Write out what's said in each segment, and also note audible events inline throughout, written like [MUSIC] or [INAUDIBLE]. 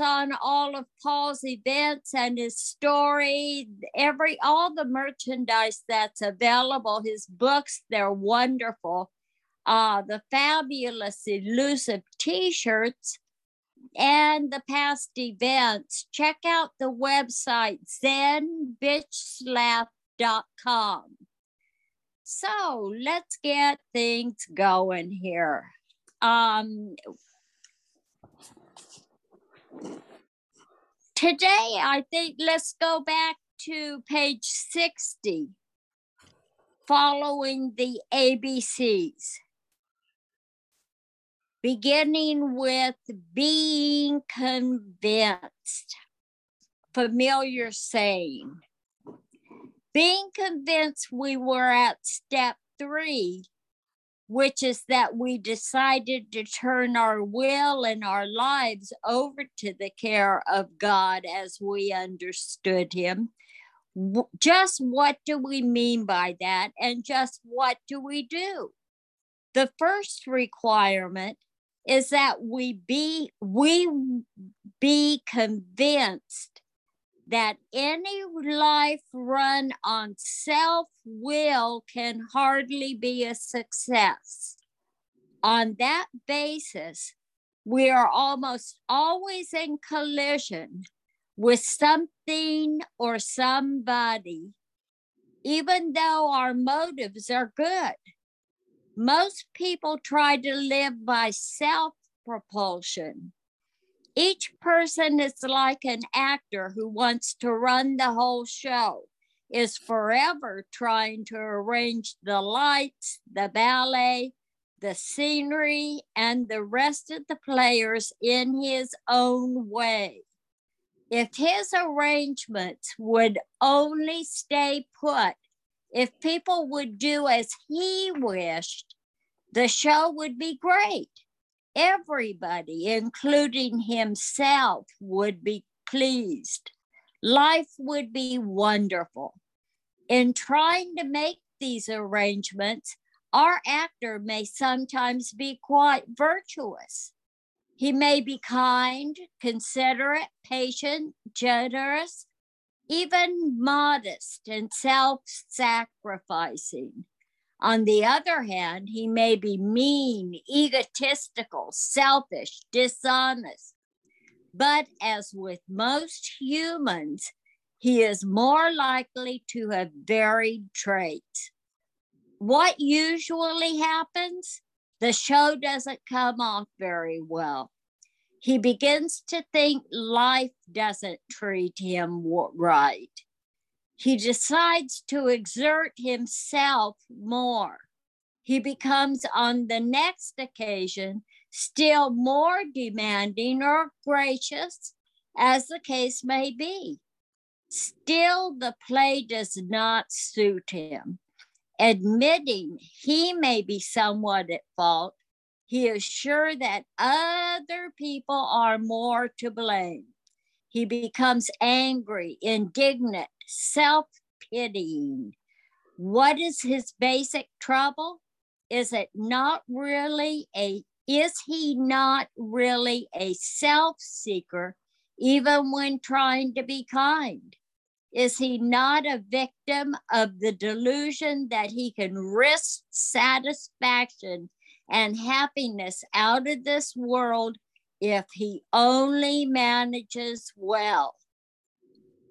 on all of Paul's events and his story, every all the merchandise that's available, his books, they're wonderful. Uh, the fabulous elusive t-shirts and the past events. Check out the website zenbitchslap.com. So let's get things going here. Um, today, I think let's go back to page 60, following the ABCs. Beginning with being convinced, familiar saying. Being convinced we were at step three which is that we decided to turn our will and our lives over to the care of God as we understood Him. Just what do we mean by that? And just what do we do? The first requirement is that we be we be convinced that any life run on self will can hardly be a success. On that basis, we are almost always in collision with something or somebody, even though our motives are good. Most people try to live by self propulsion each person is like an actor who wants to run the whole show, is forever trying to arrange the lights, the ballet, the scenery, and the rest of the players in his own way. If his arrangements would only stay put, if people would do as he wished, the show would be great everybody, including himself, would be pleased. Life would be wonderful. In trying to make these arrangements, our actor may sometimes be quite virtuous. He may be kind, considerate, patient, generous, even modest and self sacrificing. On the other hand, he may be mean, egotistical, selfish, dishonest. But as with most humans, he is more likely to have varied traits. What usually happens? The show doesn't come off very well. He begins to think life doesn't treat him right he decides to exert himself more. He becomes, on the next occasion, still more demanding or gracious, as the case may be. Still, the play does not suit him. Admitting he may be somewhat at fault, he is sure that other people are more to blame. He becomes angry, indignant, self pitying. What is his basic trouble? Is it not really a, is he not really a self seeker, even when trying to be kind? Is he not a victim of the delusion that he can risk satisfaction and happiness out of this world if he only manages well?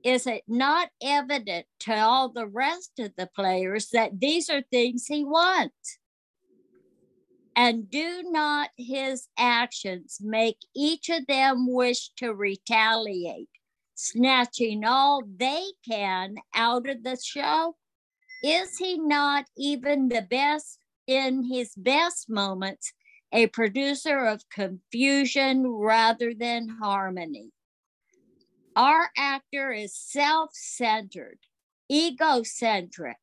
Is it not evident to all the rest of the players that these are things he wants? And do not his actions make each of them wish to retaliate, snatching all they can out of the show? Is he not even the best in his best moments, a producer of confusion rather than harmony? Our actor is self centered, egocentric,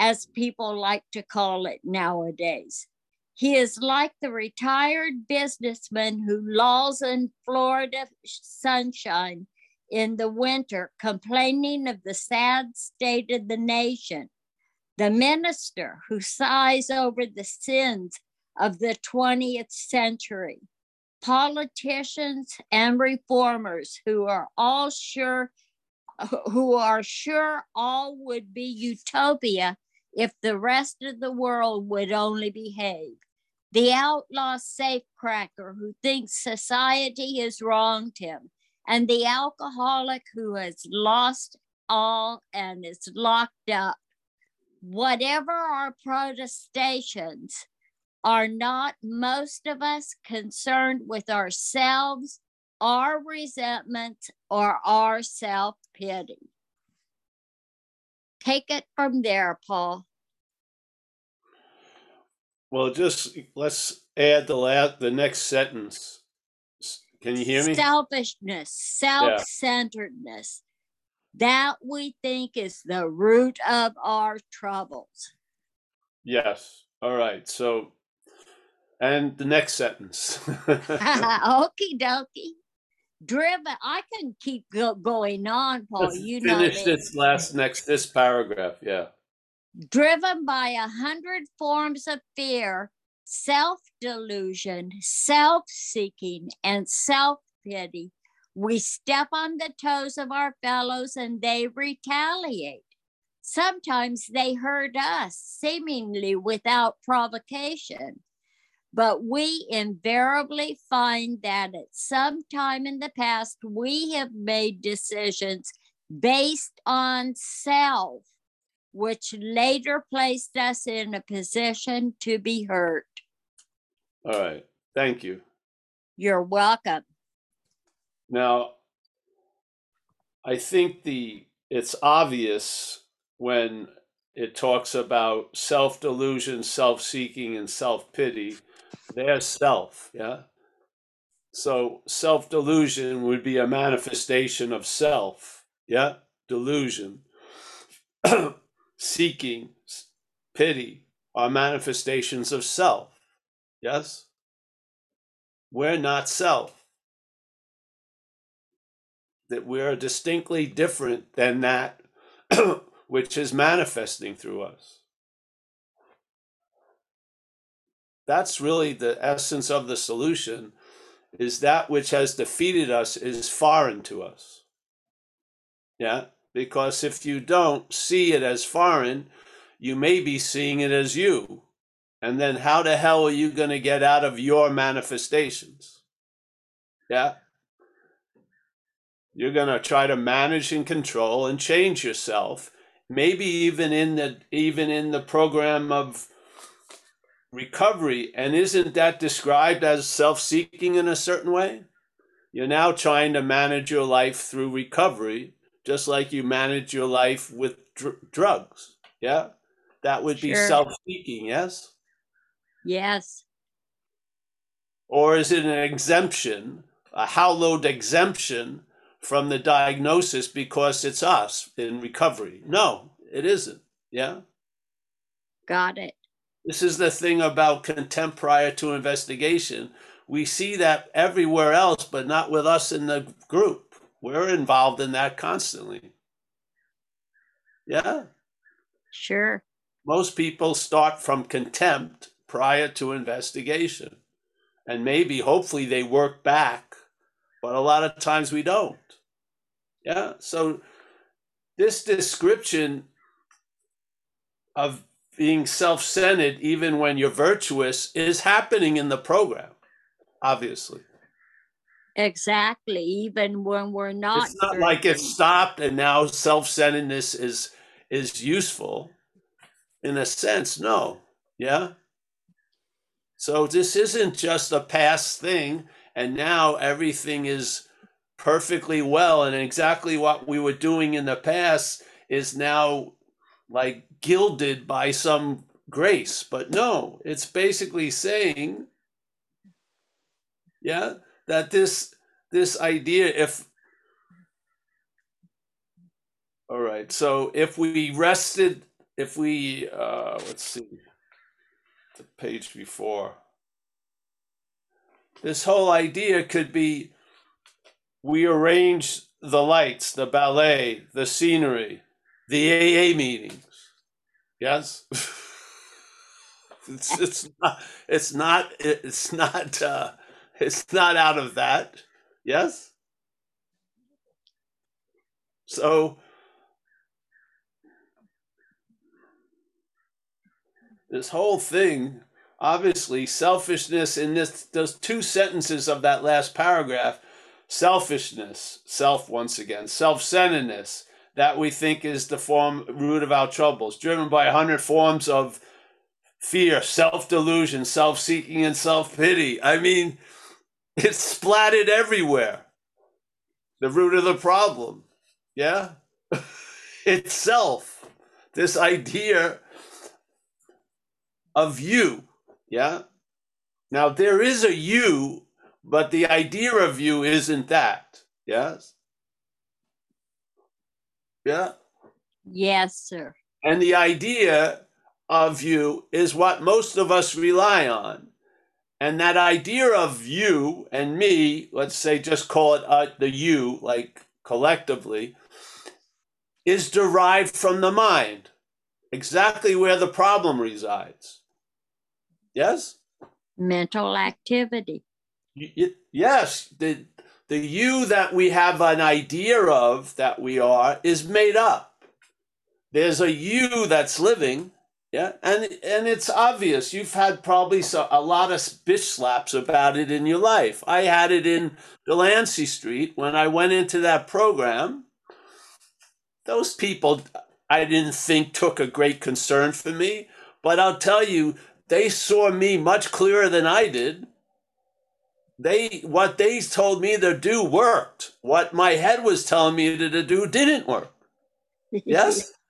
as people like to call it nowadays. He is like the retired businessman who lolls in Florida sunshine in the winter, complaining of the sad state of the nation. The minister who sighs over the sins of the 20th century politicians and reformers who are all sure who are sure all would be utopia if the rest of the world would only behave. The outlaw safecracker who thinks society has wronged him, and the alcoholic who has lost all and is locked up. Whatever our protestations, are not most of us concerned with ourselves, our resentment, or our self pity? Take it from there, Paul. Well, just let's add the last, the next sentence. Can you hear me? Selfishness, self centeredness. That we think is the root of our troubles. Yes. All right. So, and the next sentence. [LAUGHS] [LAUGHS] Okie dokie. Driven, I can keep go- going on, Paul. Let's you know finish this last next this paragraph. Yeah. driven by a hundred forms of fear, self delusion, self seeking, and self pity, we step on the toes of our fellows and they retaliate. Sometimes they hurt us, seemingly without provocation. But we invariably find that at some time in the past, we have made decisions based on self which later placed us in a position to be hurt. All right. Thank you. You're welcome. Now, I think the it's obvious when it talks about self delusion, self seeking, and self There's self, yeah. So self delusion would be a manifestation of self, yeah. Delusion, [CLEARS THROAT] seeking, pity are manifestations of self. Yes, we're not self. that we're distinctly different than that [CLEARS THROAT] which is manifesting through us. That's really the essence of the solution is that which has defeated us is foreign to us. Yeah, because if you don't see it as foreign, you may be seeing it as you. And then how the hell are you going to get out of your manifestations? Yeah. You're going to try to manage and control and change yourself, maybe even in the even in the program of recovery. And isn't that described as self-seeking in a certain way? You're now trying to manage your life through recovery, just like you manage your life with dr- drugs. Yeah? That would be Sure. self-seeking, yes? Yes. Or is it an exemption, a hallowed exemption from the diagnosis because it's us in recovery? No, it isn't. Yeah. Got it. This is the thing about contempt prior to investigation. We see that everywhere else, but not with us in the group. We're involved in that constantly. Yeah. Sure. Most people start from contempt prior to investigation. And maybe, hopefully, they work back, but a lot of times we don't. Yeah. So, this description of being self centered, even when you're virtuous, is happening in the program, obviously. Exactly. Even when we're not. it's not like it stopped and now self centeredness is is useful in a sense. No. Yeah. So this isn't just a past thing, and now everything is perfectly well, and exactly what we were doing in the past is now like gilded by some grace. But no, it's basically saying, yeah, that this this idea, if all right, so if we rested, if we uh, let's see, the page before. This whole idea could be we arrange the lights, the ballet, the scenery, the AA meetings. Yes? [LAUGHS] it's, it's not it's not it's not uh, It's not out of that. Yes? So, this whole thing, obviously, selfishness in this those two sentences of that last paragraph, selfishness, self once again, self-centeredness, that we think is the form root of our troubles, driven by a hundred forms of fear, self-delusion, self-seeking, and self-pity. I mean, [LAUGHS] it's splatted everywhere. The root of the problem. Yeah? [LAUGHS] Itself. This idea of you. Yeah? Now, there is a you, but the idea of you isn't that. Yes? Yeah? Yes, sir. And the idea of you is what most of us rely on. And that idea of you and me, let's say just call it uh, the you, like collectively, is derived from the mind, exactly where the problem resides. Yes? Mental activity. Y- y- yes, the, the you that we have an idea of that we are is made up. There's a you that's living, yeah, and and it's obvious. You've had probably a lot of bitch slaps about it in your life. I had it in Delancey Street when I went into that program. Those people, I didn't think took a great concern for me, but I'll tell you, they saw me much clearer than I did. They what they told me to do worked. What my head was telling me to do didn't work. Yes. [LAUGHS]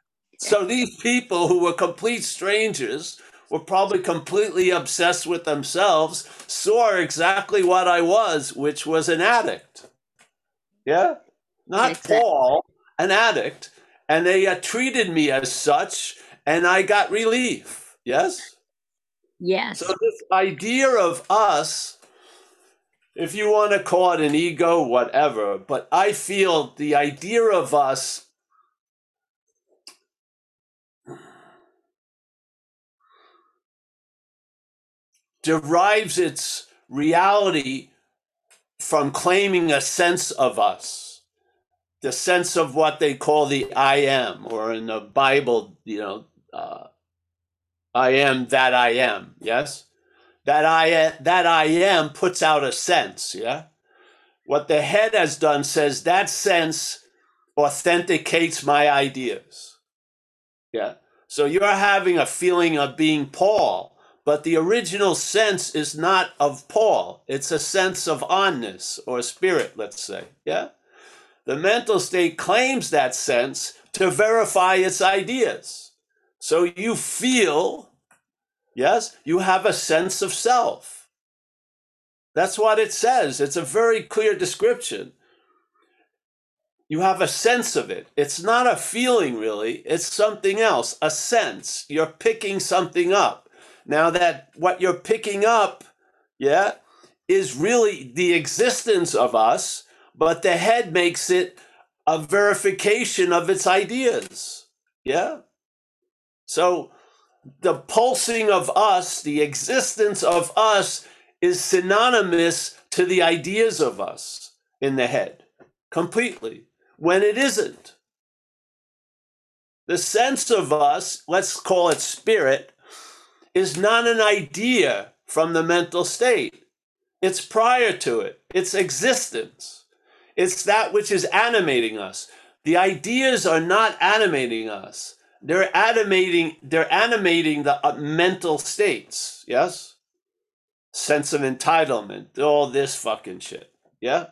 So these people who were complete strangers were probably completely obsessed with themselves, saw exactly what I was, which was an addict. Yeah? Not Exactly. Paul, an addict. And they uh, treated me as such, and I got relief. Yes? yes. So this idea of us, if you want to call it an ego, whatever, but I feel the idea of us derives its reality from claiming a sense of us, the sense of what they call the I am, or in the Bible, you know, uh, I am that I am. Yes, that I uh, that I am puts out a sense. Yeah, what the head has done says that sense authenticates my ideas. Yeah, so you're having a feeling of being Paul, but the original sense is not of Paul. It's a sense of onness or spirit, let's say. Yeah, the mental state claims that sense to verify its ideas. So you feel, yes, you have a sense of self. That's what it says. It's a very clear description. You have a sense of it. It's not a feeling, really. It's something else, a sense. You're picking something up. Now, that what you're picking up, yeah, is really the existence of us, but the head makes it a verification of its ideas. Yeah? So the pulsing of us, the existence of us, is synonymous to the ideas of us in the head completely, when it isn't. The sense of us, let's call it spirit, is not an idea from the mental state. It's prior to it, it's existence. It's that which is animating us. The ideas are not animating us they're animating they're animating the uh, mental states yes? Sense of entitlement all this fucking shit yeah?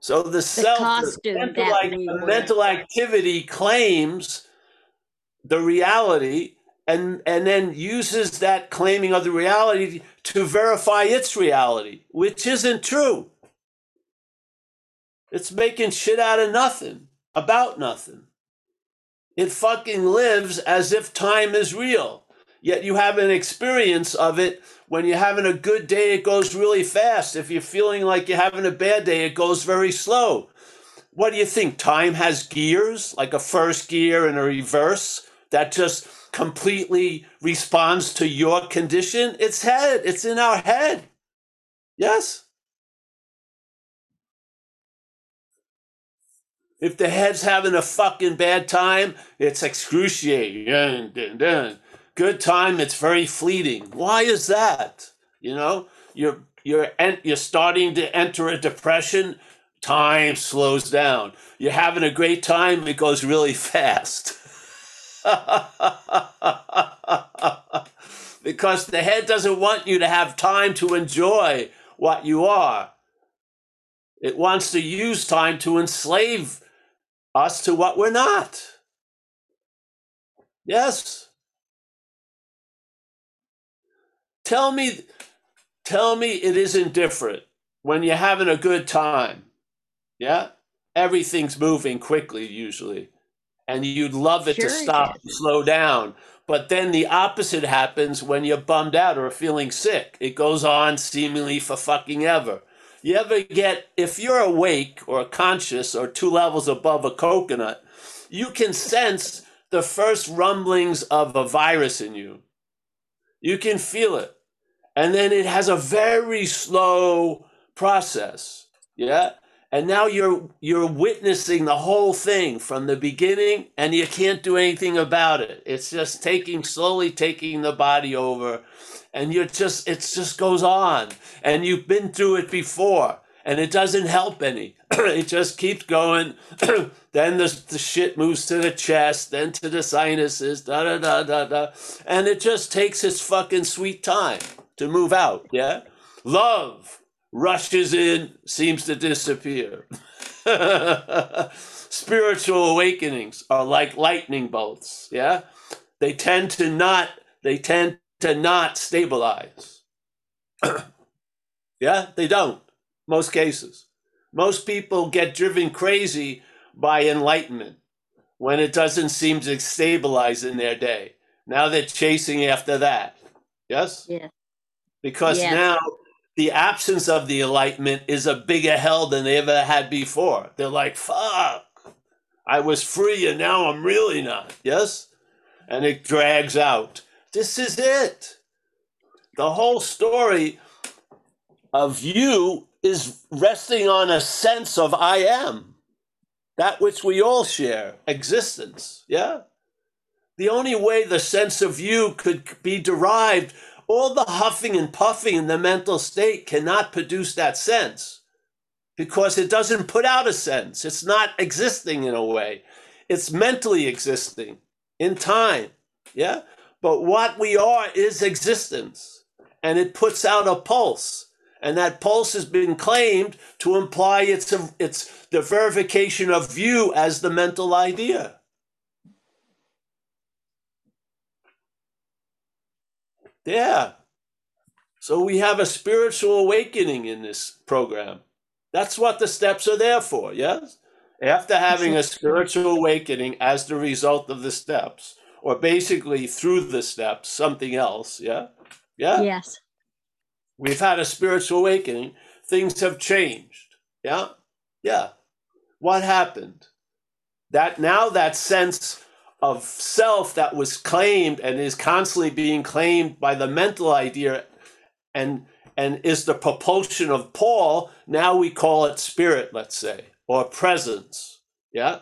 So the, self the mental, we the mental activity claims the reality and and then uses that claiming of the reality to verify its reality which isn't true. It's making shit out of nothing about nothing it fucking lives as if time is real. Yet you have an experience of it. When you're having a good day, it goes really fast. If you're feeling like you're having a bad day, it goes very slow. What do you think? Time has gears, like a first gear and a reverse, that just completely responds to your condition? It's head, it's in our head. Yes? If the head's having a fucking bad time, it's excruciating. Good time, it's very fleeting. Why is that? You know, you're you're en- you're starting to enter a depression. Time slows down. You're having a great time. It goes really [LAUGHS] fast. [LAUGHS] because the head doesn't want you to have time to enjoy what you are. It wants to use time to enslave us to what we're not. Yes. Tell me tell me it isn't different when you're having a good time. Yeah? Everything's moving quickly usually. And you'd love it Sure to stop is. and slow down. But then the opposite happens when you're bummed out or feeling sick. It goes on seemingly for fucking ever. You ever get, if you're awake or conscious or two levels above a coconut, you can sense the first rumblings of a virus in you. You can feel it. And then it has a very slow process. Yeah. And now you're you're witnessing the whole thing from the beginning and you can't do anything about it. It's just taking slowly taking the body over and you're just it just goes on and you've been through it before and it doesn't help any. [CLEARS THROAT] it just keeps going. [CLEARS THROAT] then the, the shit moves to the chest, then to the sinuses, da da da da da. And it just takes its fucking sweet time to move out. Yeah. Love rushes in, seems to disappear. [LAUGHS] Spiritual awakenings are like lightning bolts. Yeah. They tend to not, they tend to not stabilize. [CLEARS THROAT] yeah, they don't. Most cases. Most people get driven crazy by enlightenment when it doesn't seem to stabilize in their day. Now they're chasing after that. Yes? Yeah. Because Yes. now the absence of the enlightenment is a bigger hell than they ever had before. They're like, fuck, I was free and now I'm really not. Yes? And it drags out. This is it. The whole story of you is resting on a sense of I am, that which we all share, existence. Yeah? The only way the sense of you could be derived, all the huffing and puffing in the mental state cannot produce that sense because it doesn't put out a sense. It's not existing in a way, it's mentally existing in time. Yeah? But what we are is existence, and it puts out a pulse. And that pulse has been claimed to imply it's, a, it's the verification of you as the mental idea. Yeah. So we have a spiritual awakening in this program. That's what the steps are there for, yes? After having a spiritual awakening as the result of the steps, or basically through the steps, something else, yeah? Yeah? Yes. We've had a spiritual awakening. Things have changed. Yeah? Yeah. What happened? That now that sense of self that was claimed and is constantly being claimed by the mental idea and and is the propulsion of Paul, now we call it spirit, let's say, or presence. Yeah?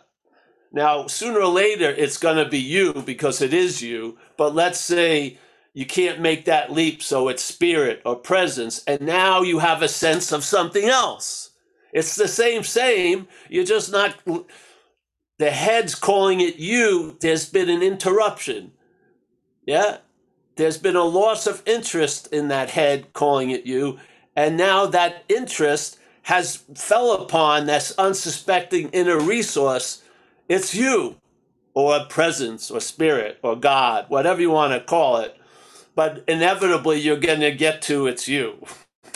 Now, sooner or later, it's going to be you because it is you. But let's say you can't make that leap, so it's spirit or presence. And now you have a sense of something else. It's the same, same. You're just not, the head's calling it you. There's been an interruption. Yeah? There's been a loss of interest in that head calling it you. And now that interest has fell upon this unsuspecting inner resource. It's you or a presence or spirit or God, whatever you want to call it. But inevitably, you're going to get to it's you.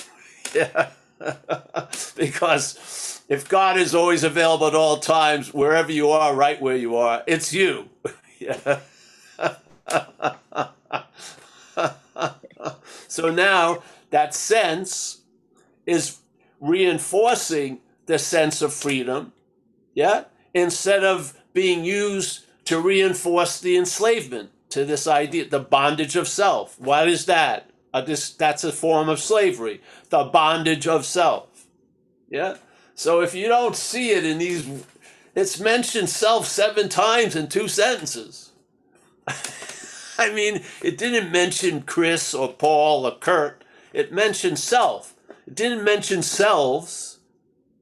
[LAUGHS] yeah. [LAUGHS] because if God is always available at all times, wherever you are, right where you are, it's you. [LAUGHS] yeah. so now that sense is reinforcing the sense of freedom, yeah, instead of being used to reinforce the enslavement to this idea, the bondage of self. What is that? Uh, this, that's a form of slavery, the bondage of self. Yeah? So if you don't see it in these, it's mentioned self seven times in two sentences. [LAUGHS] I mean, it didn't mention Chris or Paul or Kurt. It mentioned self. It didn't mention selves.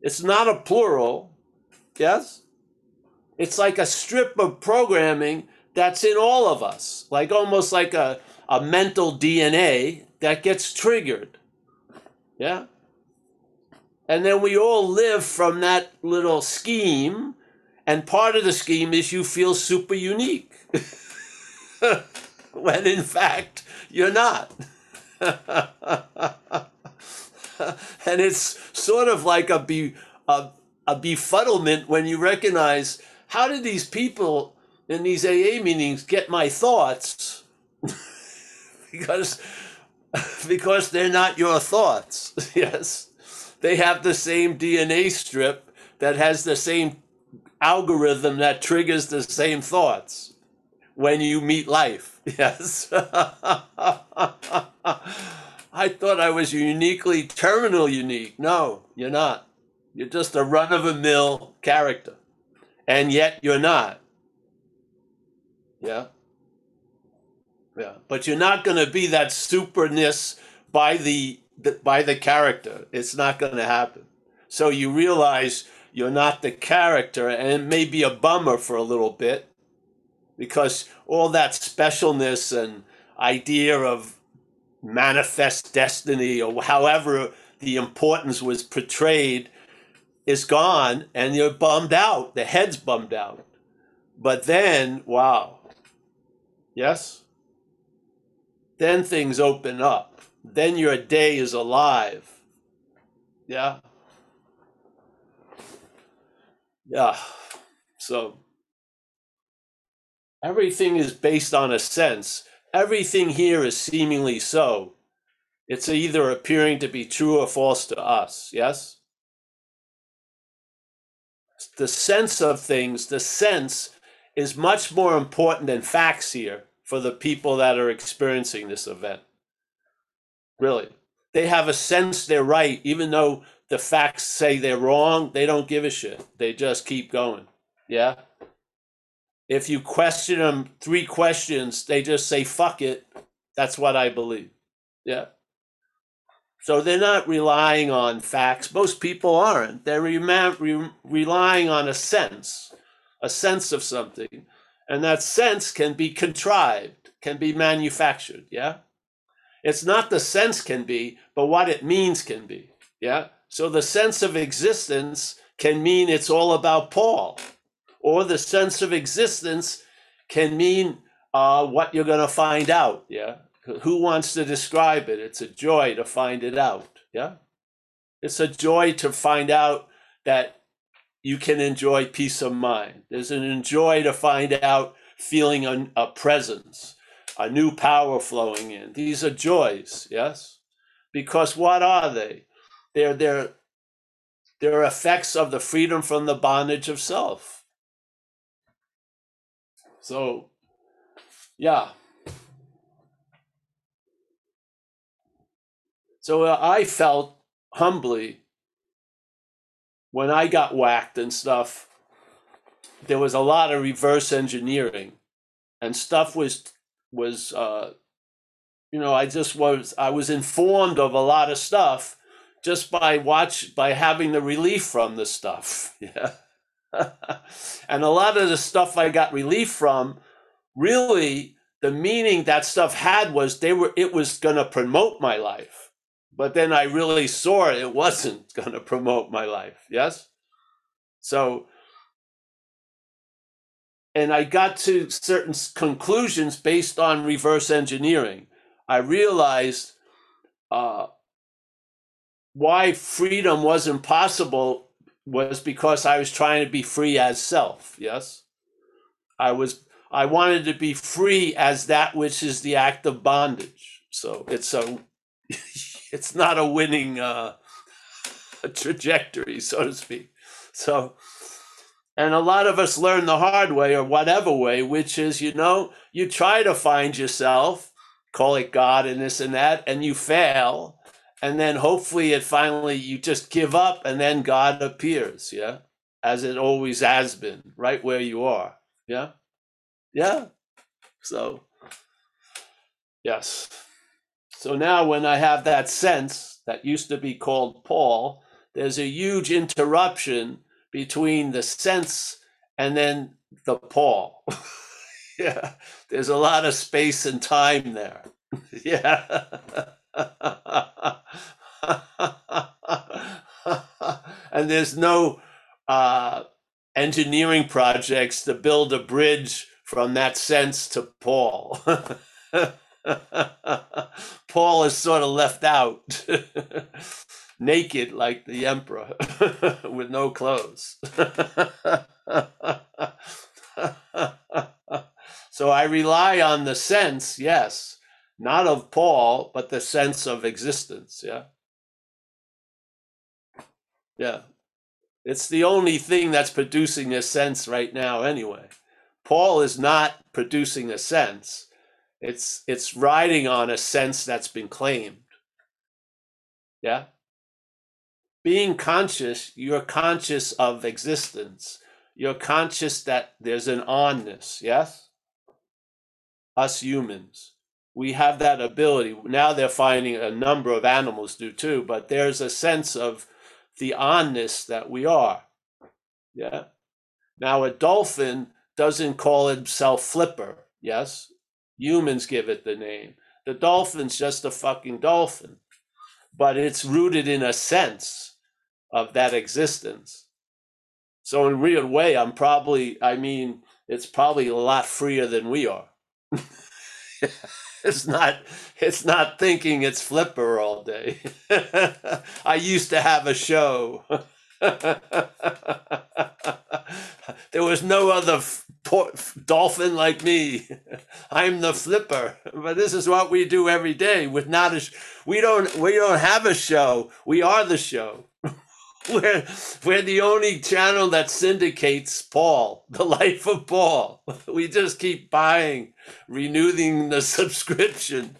It's not a plural. Yes? It's like a strip of programming that's in all of us, like almost like a, a mental DNA that gets triggered. Yeah? And then we all live from that little scheme. And part of the scheme is you feel super unique. [LAUGHS] when in fact, you're not. [LAUGHS] and it's sort of like a, be, a, a befuddlement when you recognize how did these people in these AA meetings get my thoughts? [LAUGHS] because [LAUGHS] because they're not your thoughts. [LAUGHS] yes. They have the same DNA strip that has the same algorithm that triggers the same thoughts when you meet life. Yes. I thought I was uniquely terminal unique. No, you're not. You're just a run of a mill character. And yet you're not. Yeah. Yeah. But you're not going to be that superness by the by the character. It's not going to happen. So you realize you're not the character and it may be a bummer for a little bit because all that specialness and idea of manifest destiny or however the importance was portrayed is gone and you're bummed out. The head's bummed out. But then, wow. Yes? Then things open up. Then your day is alive. Yeah? Yeah. So everything is based on a sense. Everything here is seemingly so. It's either appearing to be true or false to us. Yes? The sense of things, the sense is much more important than facts here for the people that are experiencing this event. Really. They have a sense they're right, even though the facts say they're wrong, they don't give a shit. They just keep going. Yeah? If you question them three questions, they just say, fuck it. That's what I believe. Yeah. So they're not relying on facts. Most people aren't. They're re- re- relying on a sense, a sense of something. And that sense can be contrived, can be manufactured. Yeah. It's not the sense can be, but what it means can be. Yeah. So the sense of existence can mean it's all about Paul, or the sense of existence can mean uh, what you're going to find out. Yeah. Who wants to describe it? It's a joy to find it out. Yeah. It's a joy to find out that you can enjoy peace of mind. There's an joy to find out feeling a, a presence, a new power flowing in. These are joys, yes? Because what are they? They're, they're, they're effects of the freedom from the bondage of self. So, yeah. So uh, I felt humbly when I got whacked and stuff, there was a lot of reverse engineering and stuff was was uh you know i just was i was informed of a lot of stuff just by watch by having the relief from the stuff [LAUGHS] yeah. And a lot of the stuff i got relief from really the meaning that stuff had was they were it was going to promote my life but then i really saw it, wasn't [LAUGHS] going to promote my life yes so and I got to certain conclusions based on reverse engineering. I realized uh, why freedom wasn't possible was because I was trying to be free as self. Yes, I was. I wanted to be free as that which is the act of bondage. So it's a, [LAUGHS] it's not a winning uh, [LAUGHS] trajectory, so to speak. So and a lot of us learn the hard way or whatever way, which is, you know, you try to find yourself call it God and this and that, and you fail. And then hopefully it finally, you just give up and then God appears, yeah? As it always has been, right where you are, yeah? Yeah. So, yes. So now when I have that sense that used to be called Paul, there's a huge interruption between the sense and then the Paul. [LAUGHS] yeah, there's a lot of space and time there. [LAUGHS] yeah. [LAUGHS] and there's no uh, engineering projects to build a bridge from that sense to Paul. [LAUGHS] Paul is sort of left out, [LAUGHS] naked like the emperor, [LAUGHS] with no clothes. so I rely on the sense, yes, not of Paul, but the sense of existence. Yeah. Yeah. It's the only thing that's producing a sense right now, anyway. Paul is not producing a sense. It's it's riding on a sense that's been claimed. Yeah. Being conscious, you're conscious of existence. You're conscious that there's an onness, yes? Us humans. We have that ability. Now they're finding a number of animals do too, but there's a sense of the onness that we are. Yeah. Now a dolphin doesn't call himself Flipper, yes? Humans give it the name. The dolphin's just a fucking dolphin, but it's rooted in a sense of that existence. So in real way, I'm probably, I mean, it's probably a lot freer than we are. [LAUGHS] it's not, it's not thinking it's flipper all day. [LAUGHS] I used to have a show. [LAUGHS] [LAUGHS] there was no other dolphin like me. [LAUGHS] I'm the flipper. But this is what we do every day with not a sh- we don't we don't have a show. We are the show. [LAUGHS] we're we're the only channel that syndicates Paul, the life of Paul. We just keep buying, renewing the subscription.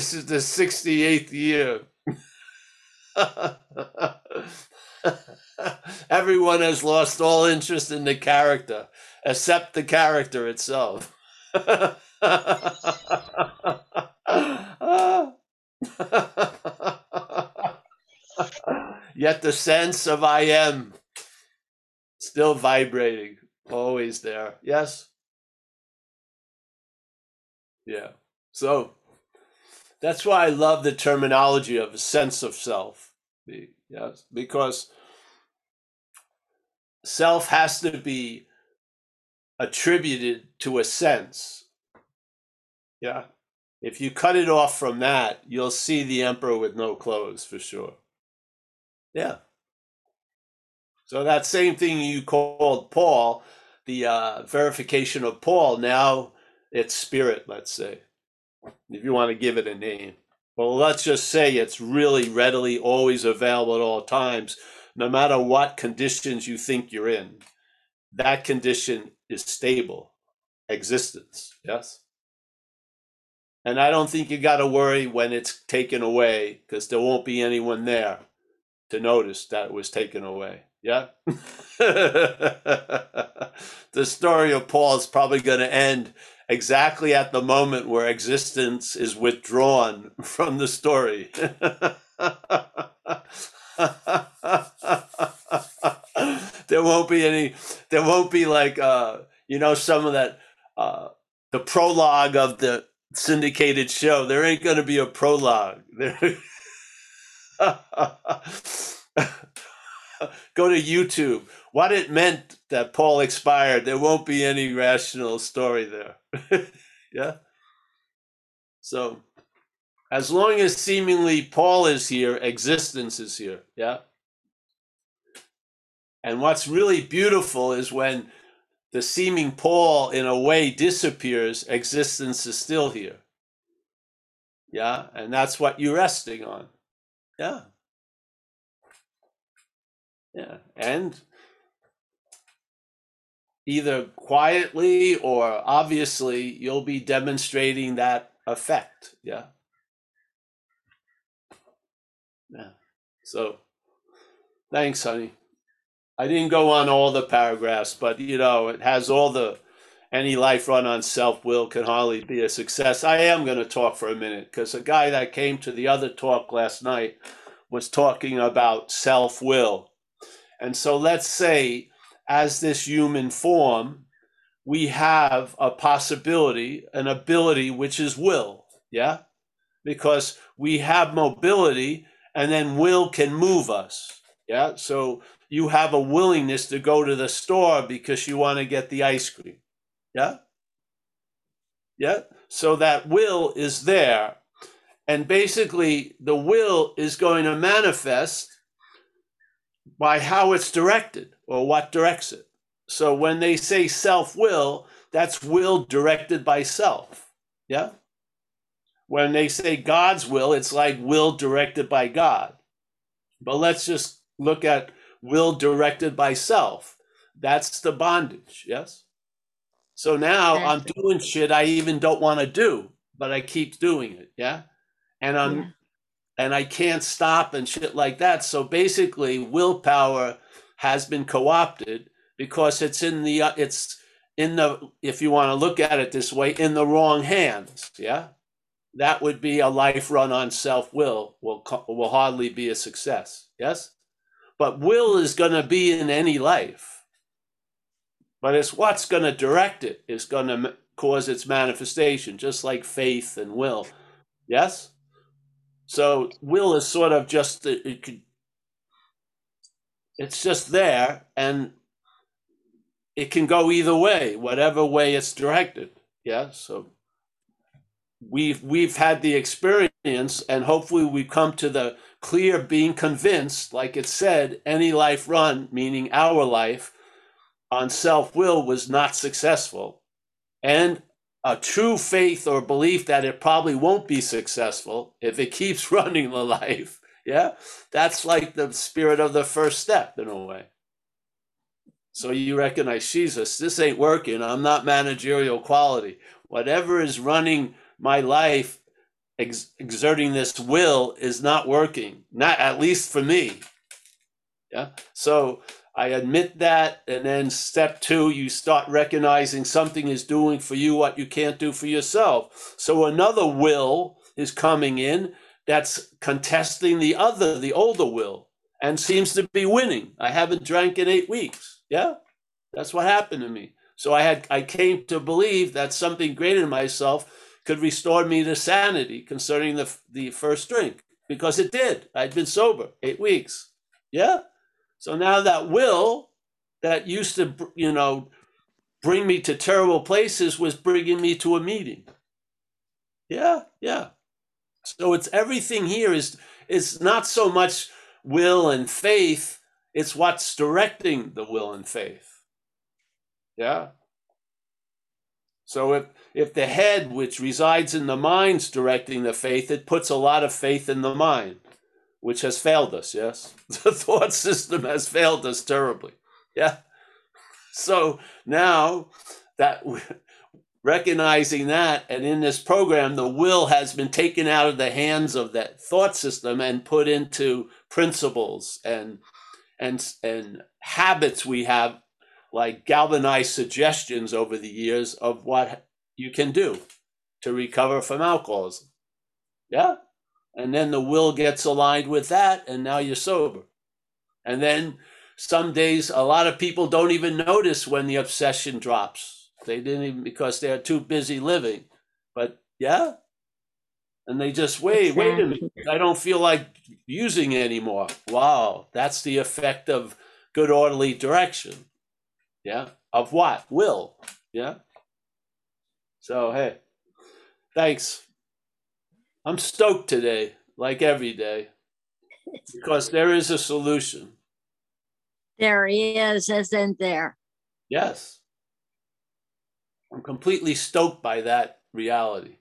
This is the 68th year. [LAUGHS] Everyone has lost all interest in the character, except the character itself. [LAUGHS] Yet the sense of I am still vibrating, always there. Yes? Yeah. So that's why I love the terminology of a sense of self. Yes, because self has to be attributed to a sense. Yeah. If you cut it off from that, you'll see the emperor with no clothes for sure. Yeah. So that same thing you called Paul, the uh, verification of Paul, now it's spirit, let's say, if you want to give it a name. Well, let's just say it's really readily always available at all times, no matter what conditions you think you're in. That condition is stable existence. Yes. And I don't think you got to worry when it's taken away because there won't be anyone there to notice that it was taken away. Yeah. [LAUGHS] the story of Paul is probably going to end exactly at the moment where existence is withdrawn from the story. [LAUGHS] there won't be any, there won't be like, uh, you know, some of that, uh, the prologue of the syndicated show. There ain't going to be a prologue. [LAUGHS] [LAUGHS] Go to YouTube. What it meant that Paul expired. There won't be any rational story there. [LAUGHS] yeah. So, as long as seemingly Paul is here, existence is here. Yeah. And what's really beautiful is when the seeming Paul, in a way, disappears, existence is still here. Yeah. And that's what you're resting on. Yeah. Yeah. And either quietly or obviously you'll be demonstrating that effect. Yeah. Yeah. So thanks, honey. I didn't go on all the paragraphs, but you know, it has all the any life run on self will can hardly be a success. I am going to talk for a minute because a guy that came to the other talk last night was talking about self will. And so let's say, as this human form, we have a possibility, an ability, which is will. Yeah? Because we have mobility and then will can move us. Yeah? So you have a willingness to go to the store because you want to get the ice cream. Yeah? Yeah? So that will is there. And basically, the will is going to manifest by how it's directed or what directs it. So when they say self will, that's will directed by self. Yeah? When they say God's will, it's like will directed by God. But let's just look at will directed by self. That's the bondage. Yes? So now I'm doing shit I even don't want to do, but I keep doing it. Yeah. And I'm, yeah. And I can't stop and shit like that. So basically, willpower has been co opted because it's in the, uh, it's in the, if you want to look at it this way, in the wrong hands. Yeah. That would be a life run on self will, will, will hardly be a success. Yes. But will is going to be in any life but it's what's going to direct it is going to cause its manifestation, just like faith and will. Yes? So will is sort of just it could it's just there and it can go either way, whatever way it's directed. Yeah. So we've we've had the experience and hopefully we've come to the clear being convinced, like it said, any life run, meaning our life, on self will was not successful, and a true faith or belief that it probably won't be successful if it keeps [LAUGHS] running the life, yeah, that's like the spirit of the first step in a way. So you recognize Jesus, this ain't working. I'm not managerial quality. Whatever is running my life, ex- exerting this will is not working. Not at least for me. Yeah. So I admit that. And then step two, you start recognizing something is doing for you what you can't do for yourself. So another will is coming in that's contesting the other, the older will, and seems to be winning. I haven't drank in eight weeks. Yeah, that's what happened to me. So I had I came to believe that something greater than myself could restore me to sanity concerning the the first drink because it did. I'd been sober eight weeks. Yeah. So now that will that used to, you know, bring me to terrible places was bringing me to a meeting. Yeah, yeah. So it's everything here is is not so much will and faith, it's what's directing the will and faith. Yeah. So if if the head which resides in the mind's directing the faith, it puts a lot of faith in the mind which has failed us, yes? [LAUGHS] The thought system has failed us terribly. Yeah. So now that recognizing that and in this program the will has been taken out of the hands of that thought system and put into principles and and and habits we have like galvanized suggestions over the years of what you can do to recover from alcoholism. Yeah? And then the will gets aligned with that and now you're sober. And then some days a lot of people don't even notice when the obsession drops. They didn't even because they're too busy living. But yeah. And they just wait wait a minute. I don't feel like using it anymore. Wow. That's the effect of good orderly direction. Yeah. Of what? Will. Yeah. So hey. Thanks I'm stoked today, like every day, because there is a solution. There is, isn't there? Yes. I'm completely stoked by that reality.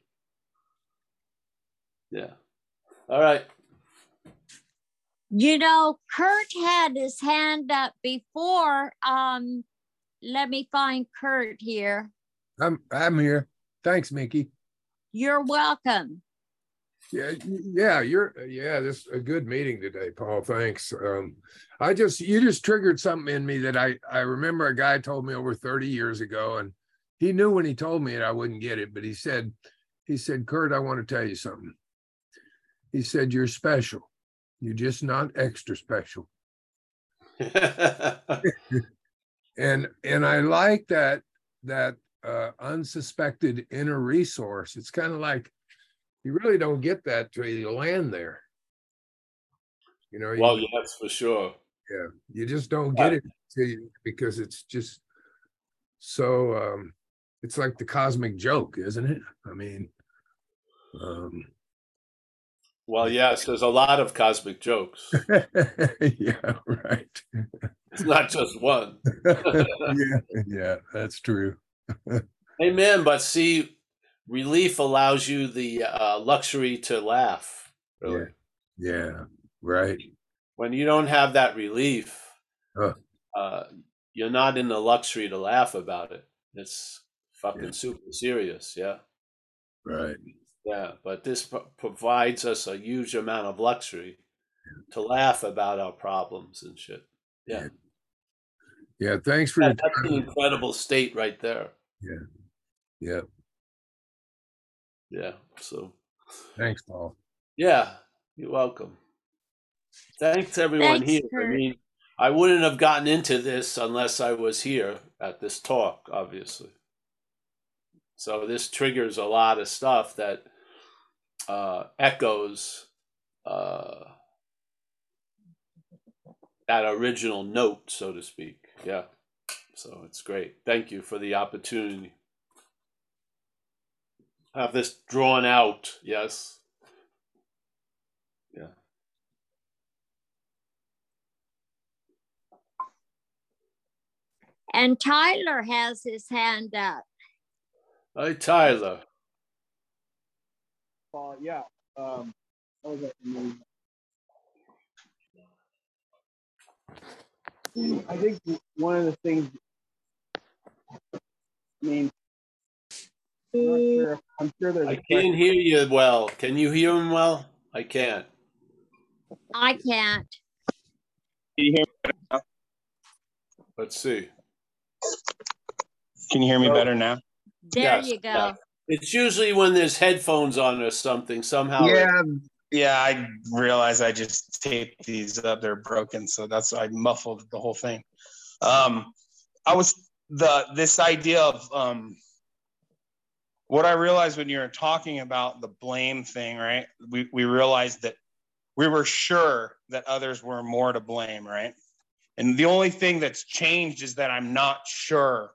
Yeah. All right. You know, Kurt had his hand up before. Um, let me find Kurt here. I'm I'm here. Thanks, Mickey. You're welcome. Yeah, yeah, you're yeah. This a good meeting today, Paul. Thanks. Um, I just you just triggered something in me that I I remember a guy told me over 30 years ago, and he knew when he told me it I wouldn't get it, but he said he said, Kurt, I want to tell you something. He said, You're special. You're just not extra special. [LAUGHS] [LAUGHS] and and I like that that uh, unsuspected inner resource. It's kind of like you really don't get that till you land there. You know. Well, you, yes, for sure. Yeah, you just don't get it you, because it's just so. Um, it's like the cosmic joke, isn't it? I mean. Um, well, yes, there's a lot of cosmic jokes. [LAUGHS] yeah, right. It's not just one. [LAUGHS] yeah, yeah, that's true. Amen. But see, relief allows you the uh, luxury to laugh. Really. Yeah. yeah, right. When you don't have that relief, huh. uh, you're not in the luxury to laugh about it. It's fucking yeah. super serious. Yeah. Right. Yeah, but this p- provides us a huge amount of luxury yeah. to laugh about our problems and shit. Yeah. Yeah. Thanks for yeah, that's an incredible state right there. Yeah. Yeah. Yeah. So thanks, Paul. Yeah. You're welcome. Thanks everyone thanks, here. Kurt. I mean, I wouldn't have gotten into this unless I was here at this talk, obviously. So this triggers a lot of stuff that uh, echoes uh, that original note, so to speak. Yeah. So it's great. Thank you for the opportunity. Have this drawn out. Yes. Yeah. And Tyler has his hand up. Hi, Tyler. Uh, yeah. Um, I think one of the things, I mean, I'm not sure. I'm sure there's. I can't hear you well. Can you hear him well? I can't. I can't. Can you hear me now? Let's see. Can you hear me better now? There Yes, you go. yeah. It's usually when there's headphones on or something. Somehow. it- Yeah, yeah. I realize I just taped these up. They're broken, so that's why I muffled the whole thing. Um, I was the this idea of um, what I realized when you were talking about the blame thing, right? We we realized that we were sure that others were more to blame, right? And the only thing that's changed is that I'm not sure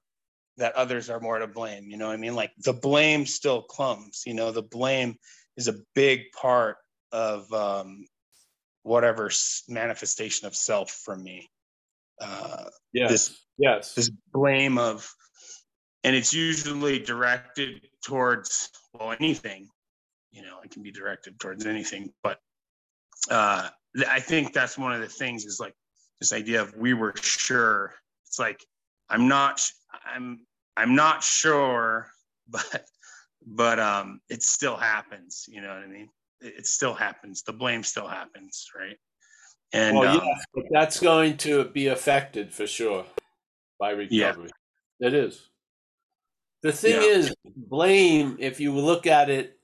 that others are more to blame. You know what I mean? Like the blame still comes, you know, the blame is a big part of um, whatever manifestation of self for me. Uh, yes. This, yes. this blame of, and it's usually directed towards, well, anything, you know, it can be directed towards anything, but uh, I think that's one of the things is like this idea of we were sure. It's like, I'm not, I'm, I'm not sure, [LAUGHS] but, but um, it still happens. You know what I mean? It, it still happens. The blame still happens, right? And well, um, yes, that's going to be affected for sure by recovery. Yeah. It is. The thing Yeah. is, blame, if you look at it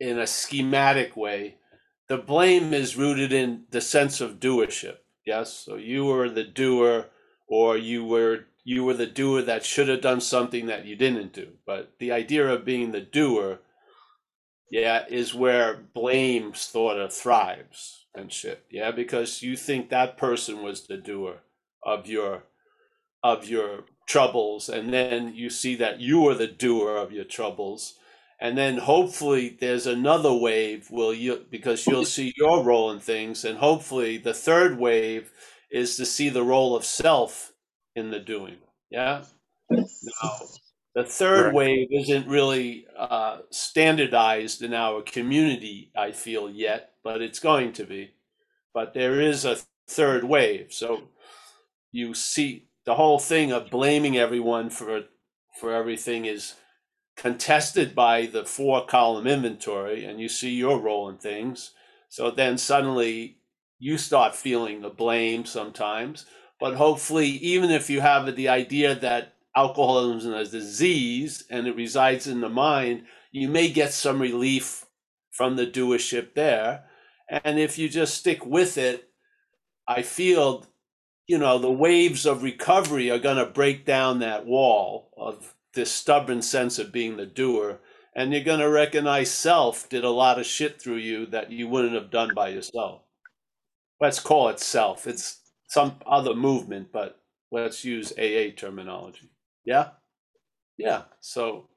in a schematic way, the blame is rooted in the sense of doership. Yes. So you were the doer, or you were you were the doer that should have done something that you didn't do. But the idea of being the doer, yeah, is where blame sort of thrives and shit. Yeah, because you think that person was the doer of your of your troubles, and then you see that you are the doer of your troubles, and then hopefully there's another wave will you because you'll see your role in things, and hopefully the third wave is to see the role of self in the doing. Yeah. Now, the third Right. wave isn't really uh, standardized in our community, I feel yet, but it's going to be. But there is a third wave. So you see the whole thing of blaming everyone for for everything is contested by the four column inventory and you see your role in things. So then suddenly you start feeling the blame sometimes. But hopefully even if you have the idea that alcoholism is a disease and it resides in the mind you may get some relief from the doership there. And if you just stick with it i feel you know the waves of recovery are going to break down that wall of this stubborn sense of being the doer. And you're going to recognize self did a lot of shit through you that you wouldn't have done by yourself. Let's call it self. It's some other movement but let's use aa terminology. Yeah? Yeah. So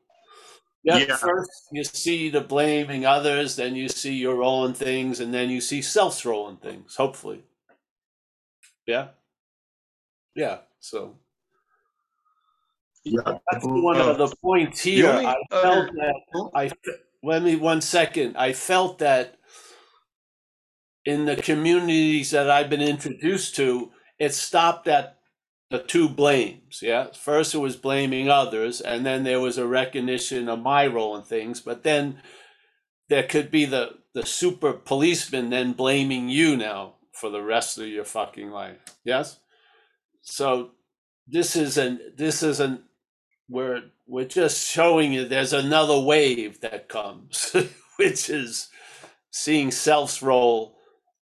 yeah, Yeah. first you see the blaming others then you see your own things and then you see self's role in things hopefully. Yeah yeah so Yeah. that's one of uh, the points The here. only I other- felt that oh. I let me one second. I felt that in the communities that I've been introduced to, it stopped at the two blames. Yeah, first it was blaming others, and then there was a recognition of my role in things. But then there could be the the super policeman then blaming you now for the rest of your fucking life. Yes. So this isn't this isn't we're we're just showing you there's another wave that comes, [LAUGHS] which is seeing self's role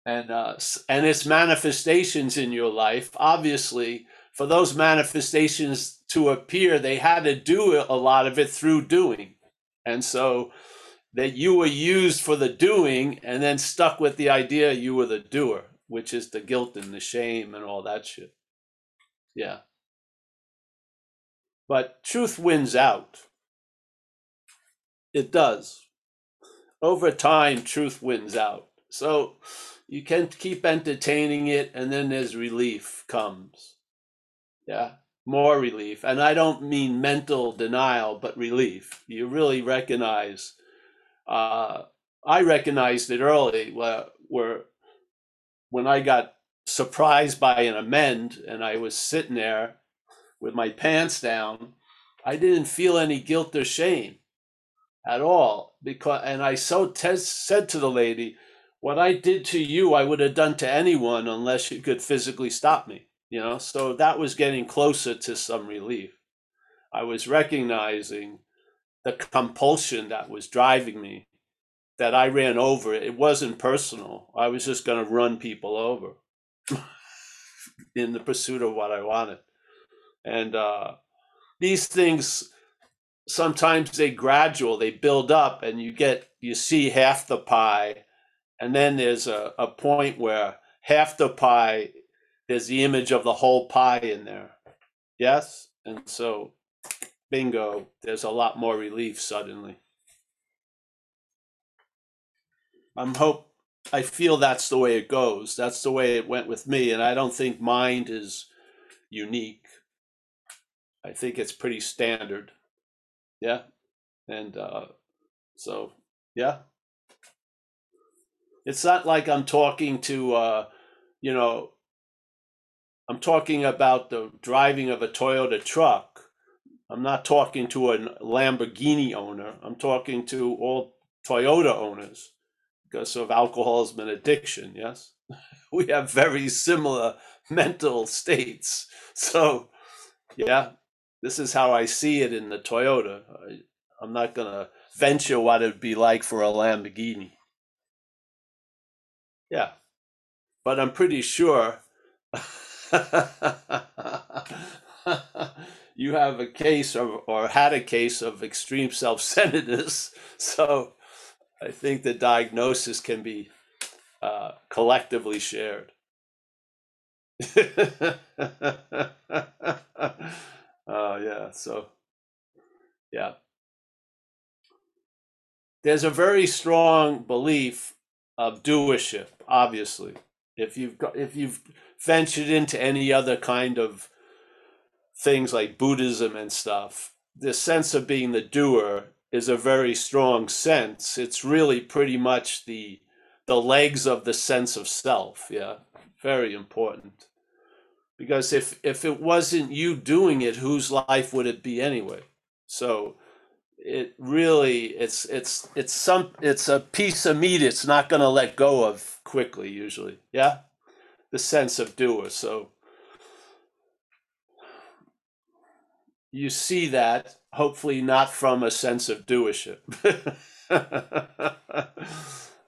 and uh, and its manifestations in your life. Obviously, for those manifestations to appear, they had to do a lot of it through doing, and so that you were used for the doing, and then stuck with the idea you were the doer, which is the guilt and the shame and all that shit. Yeah. But truth wins out. It does. Over time, truth wins out. So you can keep entertaining it, and then there's relief comes. Yeah, more relief. And I don't mean mental denial, but relief. You really recognize. Uh, I recognized it early where, where when I got surprised by an amend and I was sitting there with my pants down, I didn't feel any guilt or shame at all because and I so te- said to the lady, what I did to you I would have done to anyone unless you could physically stop me, you know? So that was getting closer to some relief. I was recognizing the compulsion that was driving me that I ran over. It wasn't personal. I was just going to run people over in the pursuit of what I wanted. And uh, these things sometimes they gradual, they build up, and you get you see half the pie, and then there's a, a point where half the pie there's the image of the whole pie in there. Yes? And so bingo, there's a lot more relief suddenly. I'm hope I feel that's the way it goes. That's the way it went with me, and I don't think mind is unique. I think it's pretty standard. Yeah. And uh, so, yeah. It's not like I'm talking to, uh, you know, I'm talking about the driving of a Toyota truck. I'm not talking to a Lamborghini owner. I'm talking to all Toyota owners because of alcoholism and addiction. Yes. [LAUGHS] We have very similar mental states. [LAUGHS] So, yeah, this is how I see it in the Toyota. I, I'm not going to venture what it would be like for a Lamborghini. Yeah, but I'm pretty sure [LAUGHS] you have a case of, or had a case of extreme self centeredness. So I think the diagnosis can be uh, collectively shared. [LAUGHS] oh, yeah. So, yeah. There's a very strong belief of doership, obviously. If you've got, if you've ventured into any other kind of things like Buddhism and stuff, the sense of being the doer is a very strong sense. It's really pretty much the the legs of the sense of self. Yeah, very important. because if if it wasn't you doing it whose life would it be anyway so it really it's it's it's some it's a piece of meat it's not going to let go of quickly usually yeah the sense of doer so you see that hopefully not from a sense of doership [LAUGHS]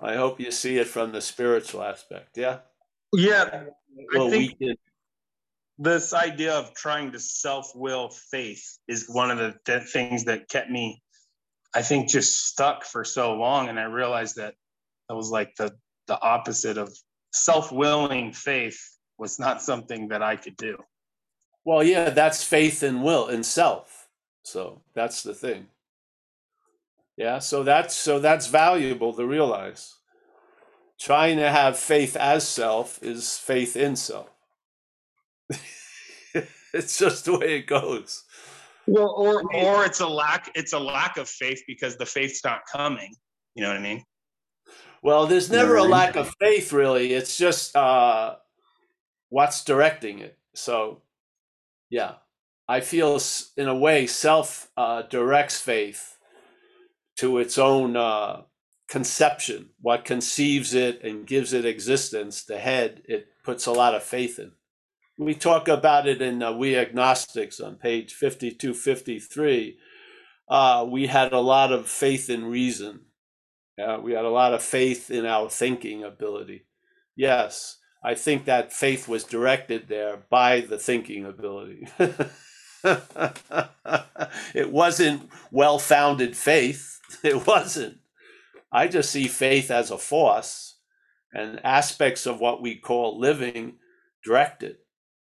i hope you see it from the spiritual aspect yeah Yeah, well I think we this idea of trying to self-will faith is one of the th- things that kept me, I think, just stuck for so long. And I realized that that was like the the opposite of self-willing faith was not something that I could do. Well, yeah, that's faith and will in self. So that's the thing. Yeah, so that's so that's valuable to realize. Trying to have faith as self is faith in self. [LAUGHS] it's just the way it goes. Well, or or it's a lack it's a lack of faith because the faith's not coming. You know what I mean? Well, there's never a lack of faith, really. It's just uh, what's directing it. So, yeah, I feel in a way self uh, directs faith to its own uh, conception, what conceives it and gives it existence. The head, it puts a lot of faith in. We talk about it in uh, We Agnostics on page 52, 53. Uh, we had a lot of faith in reason. Yeah, we had a lot of faith in our thinking ability. Yes, I think that faith was directed there by the thinking ability. [LAUGHS] it wasn't well founded faith. [LAUGHS] It wasn't. I just see faith as a force and aspects of what we call living directed.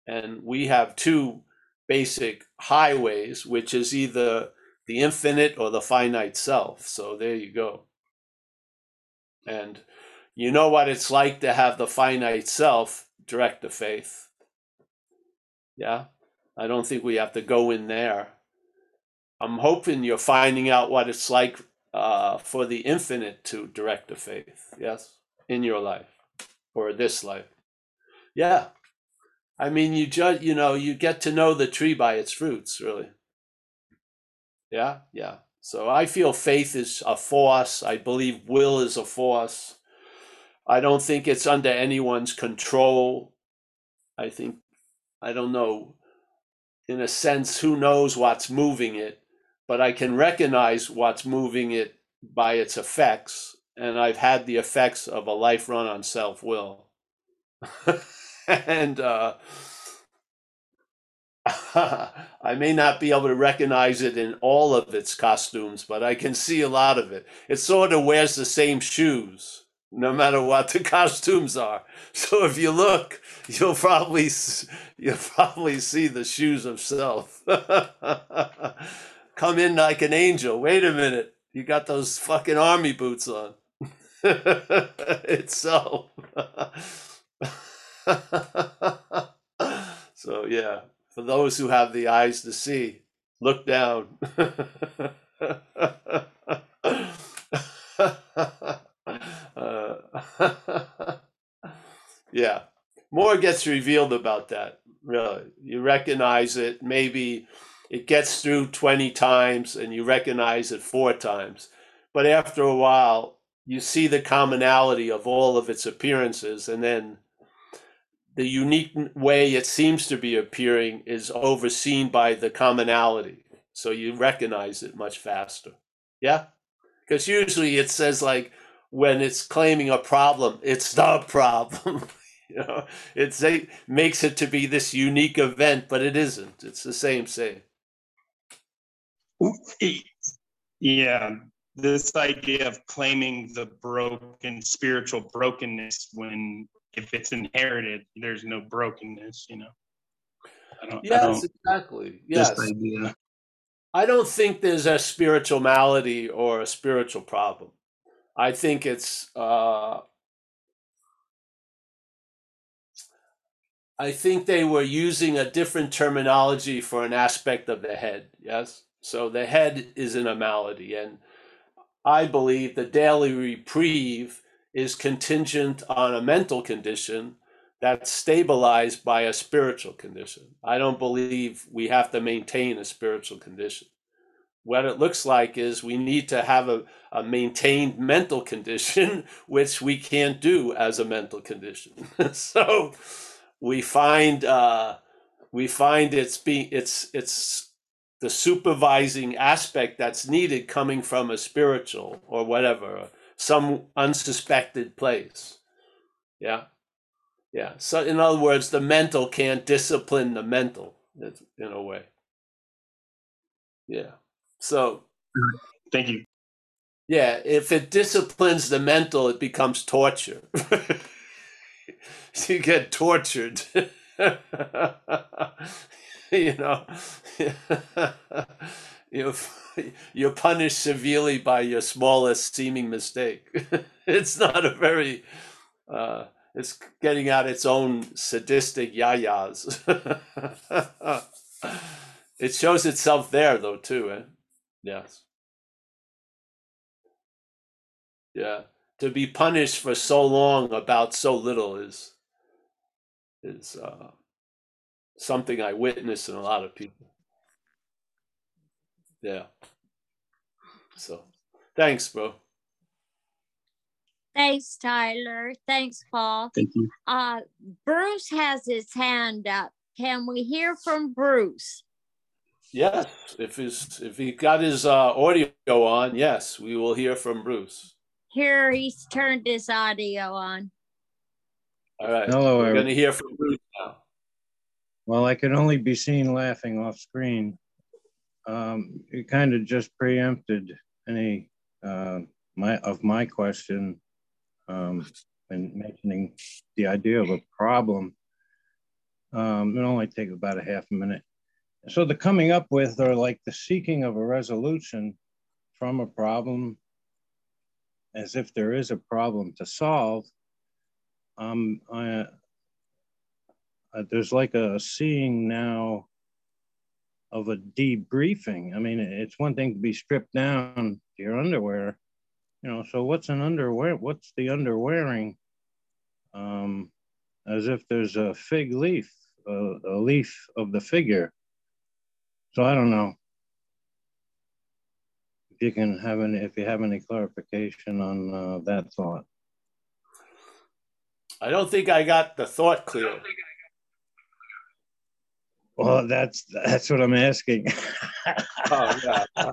And we have two basic highways, which is either the infinite or the finite self. So there you go. And you know what it's like to have the finite self direct the faith. Yeah. I don't think we have to go in there. I'm hoping you're finding out what it's like uh, for the infinite to direct the faith. Yes. In your life or this life. Yeah. I mean, you just, you know, you get to know the tree by its fruits, really. Yeah. Yeah. So I feel faith is a force. I believe will is a force. I don't think it's under anyone's control. I think, I don't know, in a sense, who knows what's moving it, but I can recognize what's moving it by its effects. And I've had the effects of a life run on self will. [LAUGHS] and uh, [LAUGHS] I may not be able to recognize it in all of its costumes, but I can see a lot of it. It sort of wears the same shoes, no matter what the [LAUGHS] costumes are. So if you look, you'll probably you'll probably see the shoes of self. [LAUGHS] Come in like an angel. Wait a minute, you got those fucking army boots on. [LAUGHS] it's self. so yeah, for those who have the eyes to see, look down. [LAUGHS] Yeah, more gets revealed about that. Really, you recognize it. Maybe it gets through twenty times, and you recognize it four times. But after a while, you see the commonality of all of its appearances, and then the unique way it seems to be appearing is overseen by the commonality. So you recognize it much faster. Yeah? Because usually it says, like, when it's claiming a problem, it's the problem. [LAUGHS] you know, it's, it makes it to be this unique event, but it isn't. It's the same same. Yeah, this idea of claiming the broken spiritual brokenness when if it's inherited, there's no brokenness, you know. I don't, I Yes, don't exactly. Yes. I don't think there's a spiritual malady or a spiritual problem. I think it's uh, I think they were using a different terminology for an aspect of the head. Yes. So the head is in a malady. And I believe the daily reprieve is contingent on a mental condition that's stabilized by a spiritual condition. I don't believe we have to maintain a spiritual condition. What it looks like is we need to have a, a maintained mental condition, [LAUGHS] which we can't do as a mental condition. [LAUGHS] so we find uh, we find it's being it's it's the supervising aspect that's needed coming from a spiritual or whatever some unsuspected place. Yeah. Yeah. So in other words the mental can't discipline the mental in a way. Yeah so thank you. yeah if it disciplines the mental it becomes torture. [LAUGHS] You get tortured. [LAUGHS] You know? [LAUGHS] You you're punished severely by your smallest seeming mistake. It's not a very uh, it's getting out its own sadistic yayas. It shows itself there though too eh? Yes yeah to be punished for so long about so little is is uh, something I witness in a lot of people. Yeah. So, thanks, bro. Thanks, Tyler. Thanks, Paul. Thank you. Uh, Bruce has his hand up. Can we hear from Bruce? Yes, if his if he got his uh, audio on, yes, we will hear from Bruce. Here, he's turned his audio on. All right. Hello, We're going to hear from Bruce now. Well, I can only be seen laughing off screen. Um, you kind of just preempted any uh, my of my question um, when mentioning the idea of a problem. Um, it'll only take about a half a minute. So the coming up with or like the seeking of a resolution from a problem as if there is a problem to solve. Um, I, uh, there's like a seeing now of a debriefing. I mean, it's one thing to be stripped down to your underwear, you know. So what's an underwear? What's the underwearing? Um, as if there's a fig leaf, a, a leaf of the figure. So I don't know if you can have any, if you have any clarification on uh, that thought. I don't think I got the thought clear. Well, that's that's what I'm asking. Oh yeah.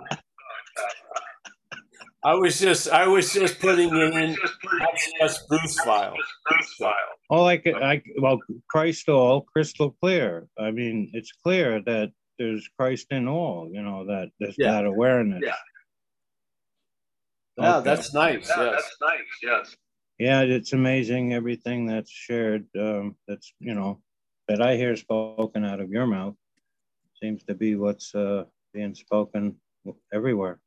I was just I was just putting in just Bruce file. All I could, I well, Christ all crystal clear. I mean, it's clear that there's Christ in all. You know that there's Yeah. that awareness. Yeah. Yeah, that's nice. Yeah, yes. nice. Yes. yeah. It's amazing everything that's shared. Um, that's you know that I hear spoken out of your mouth seems to be what's uh, being spoken everywhere.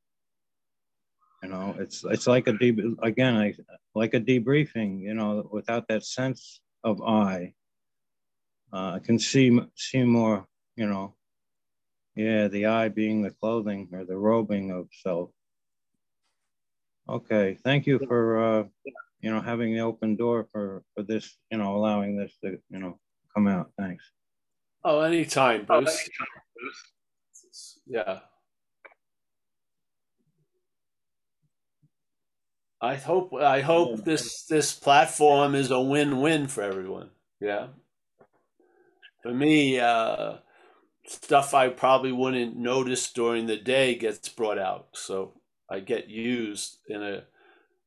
You know, it's it's like a deep again, I like a debriefing. You know, without that sense of I, uh, I can see see more. You know, yeah, the eye being the clothing or the robing of self. Okay, thank you for uh, you know having the open door for for this. You know, allowing this to you know come out. Thanks. Oh, anytime, Bruce. Yeah. I hope I hope this this platform is a win-win for everyone. Yeah. For me, uh, stuff I probably wouldn't notice during the day gets brought out, so I get used in a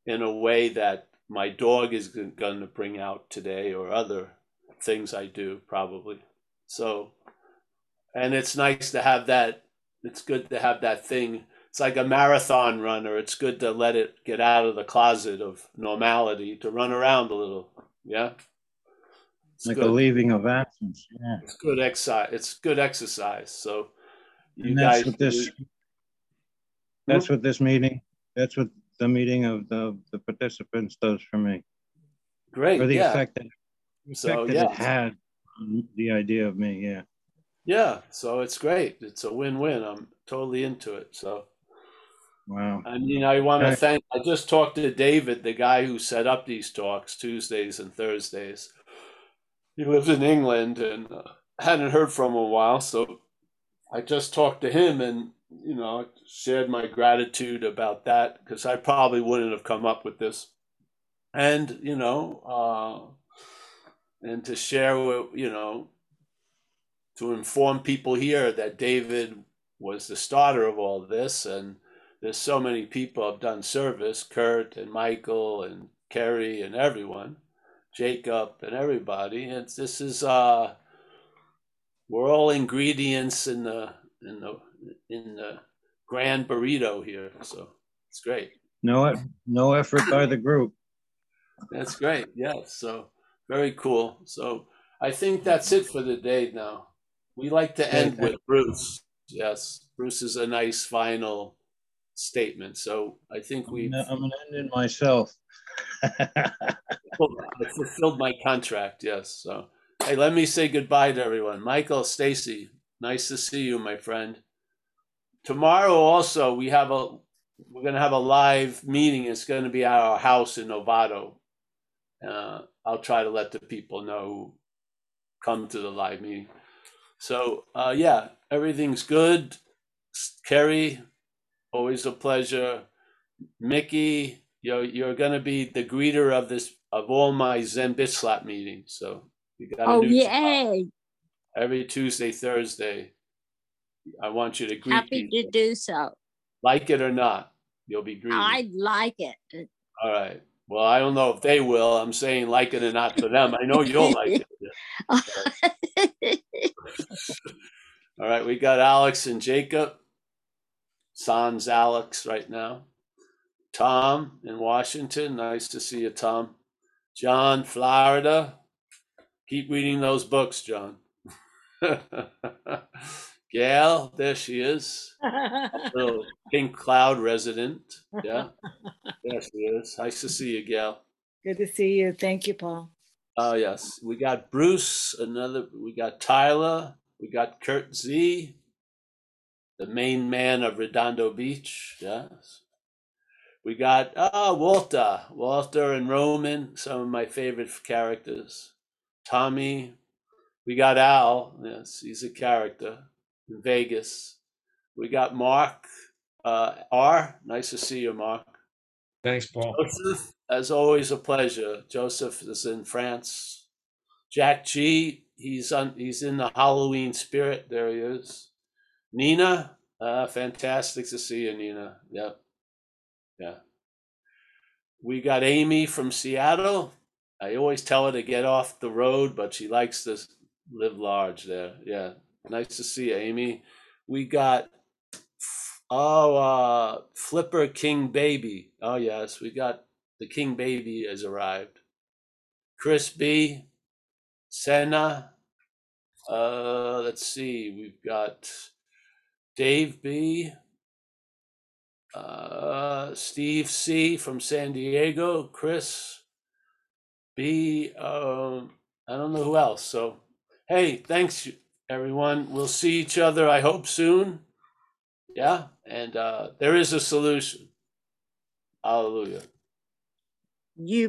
in a way that my dog is going to bring out today, or other things I do probably. So, and it's nice to have that. It's good to have that thing. It's like a marathon runner. It's good to let it get out of the closet of normality to run around a little. Yeah. It's Like good. a leaving of absence. Yeah. It's good exercise. It's good exercise. So you And that's guys, what this that's what this meeting that's what the meeting of the the participants does for me great. For the yeah. effect that, the So, effect that yeah. it had on the idea of me yeah Yeah. So it's great. It's a win-win. I'm totally into it. So wow I mean, I want to thank. I just talked to David, the guy who set up these talks Tuesdays and Thursdays, he lives in England and uh, hadn't heard from him a while. So I just talked to him and, you know, shared my gratitude about that because I probably wouldn't have come up with this. And, you know, uh, and to share, with, you know, to inform people here that David was the starter of all this. And there's so many people have done service Kurt and Michael and Kerry and everyone, Jacob and everybody. And this is, uh, we're all ingredients in the, in the, in the grand burrito here. So it's great. No, no effort by the group. That's great. Yeah. So very cool. So I think that's it for the day now. We like to end with Bruce. Yes, Bruce is a nice final statement. So I think we. I'm gonna end it myself. I fulfilled my contract. Yes. So hey, let me say goodbye to everyone. Michael, Stacy, nice to see you, my friend. Tomorrow also we have a we're gonna have a live meeting. It's gonna be at our house in Novato. Uh, I'll try to let the people know who come to the live meeting. So uh, yeah, everything's good. Kerry, always a pleasure. Mickey, you're you're gonna be the greeter of this of all my Zen Bitch Slap meetings. So you got a oh yay! Every Tuesday, Thursday, I want you to greet. Happy people. to do so. Like it or not, you'll be greeted. I like it. All right. Well, I don't know if they will. I'm saying like it or not to them. I know you'll like it. [LAUGHS] All right, we got Alex and Jacob. Sans Alex right now. Tom in Washington. Nice to see you, Tom. John, Florida. Keep reading those books, John. [LAUGHS] Gail, there she is. [LAUGHS] Little pink cloud resident. Yeah. There she is. Nice to see you, Gail. Good to see you. Thank you, Paul. Oh, yes. We got Bruce, another, we got Tyler, we got Kurt Z, the main man of Redondo Beach. Yes. We got ah Walter, Walter and Roman, some of my favorite characters. Tommy. We got Al. Yes, he's a character in Vegas. We got Mark uh, R. Nice to see you, Mark. Thanks, Paul. Joseph, as always, a pleasure. Joseph is in France. Jack G. He's on. He's in the Halloween spirit. There he is. Nina, uh, fantastic to see you, Nina. Yep. Yeah. We got Amy from Seattle. I always tell her to get off the road, but she likes to live large there. Yeah. Nice to see you, Amy. We got oh uh Flipper King Baby. Oh yes, we got the King Baby has arrived. Chris B. Senna. Uh let's see, we've got Dave B. Uh Steve C from San Diego, Chris B. Um, I don't know who else. So hey, thanks everyone. We'll see each other, I hope, soon. Yeah. And uh, there is a solution. Hallelujah. You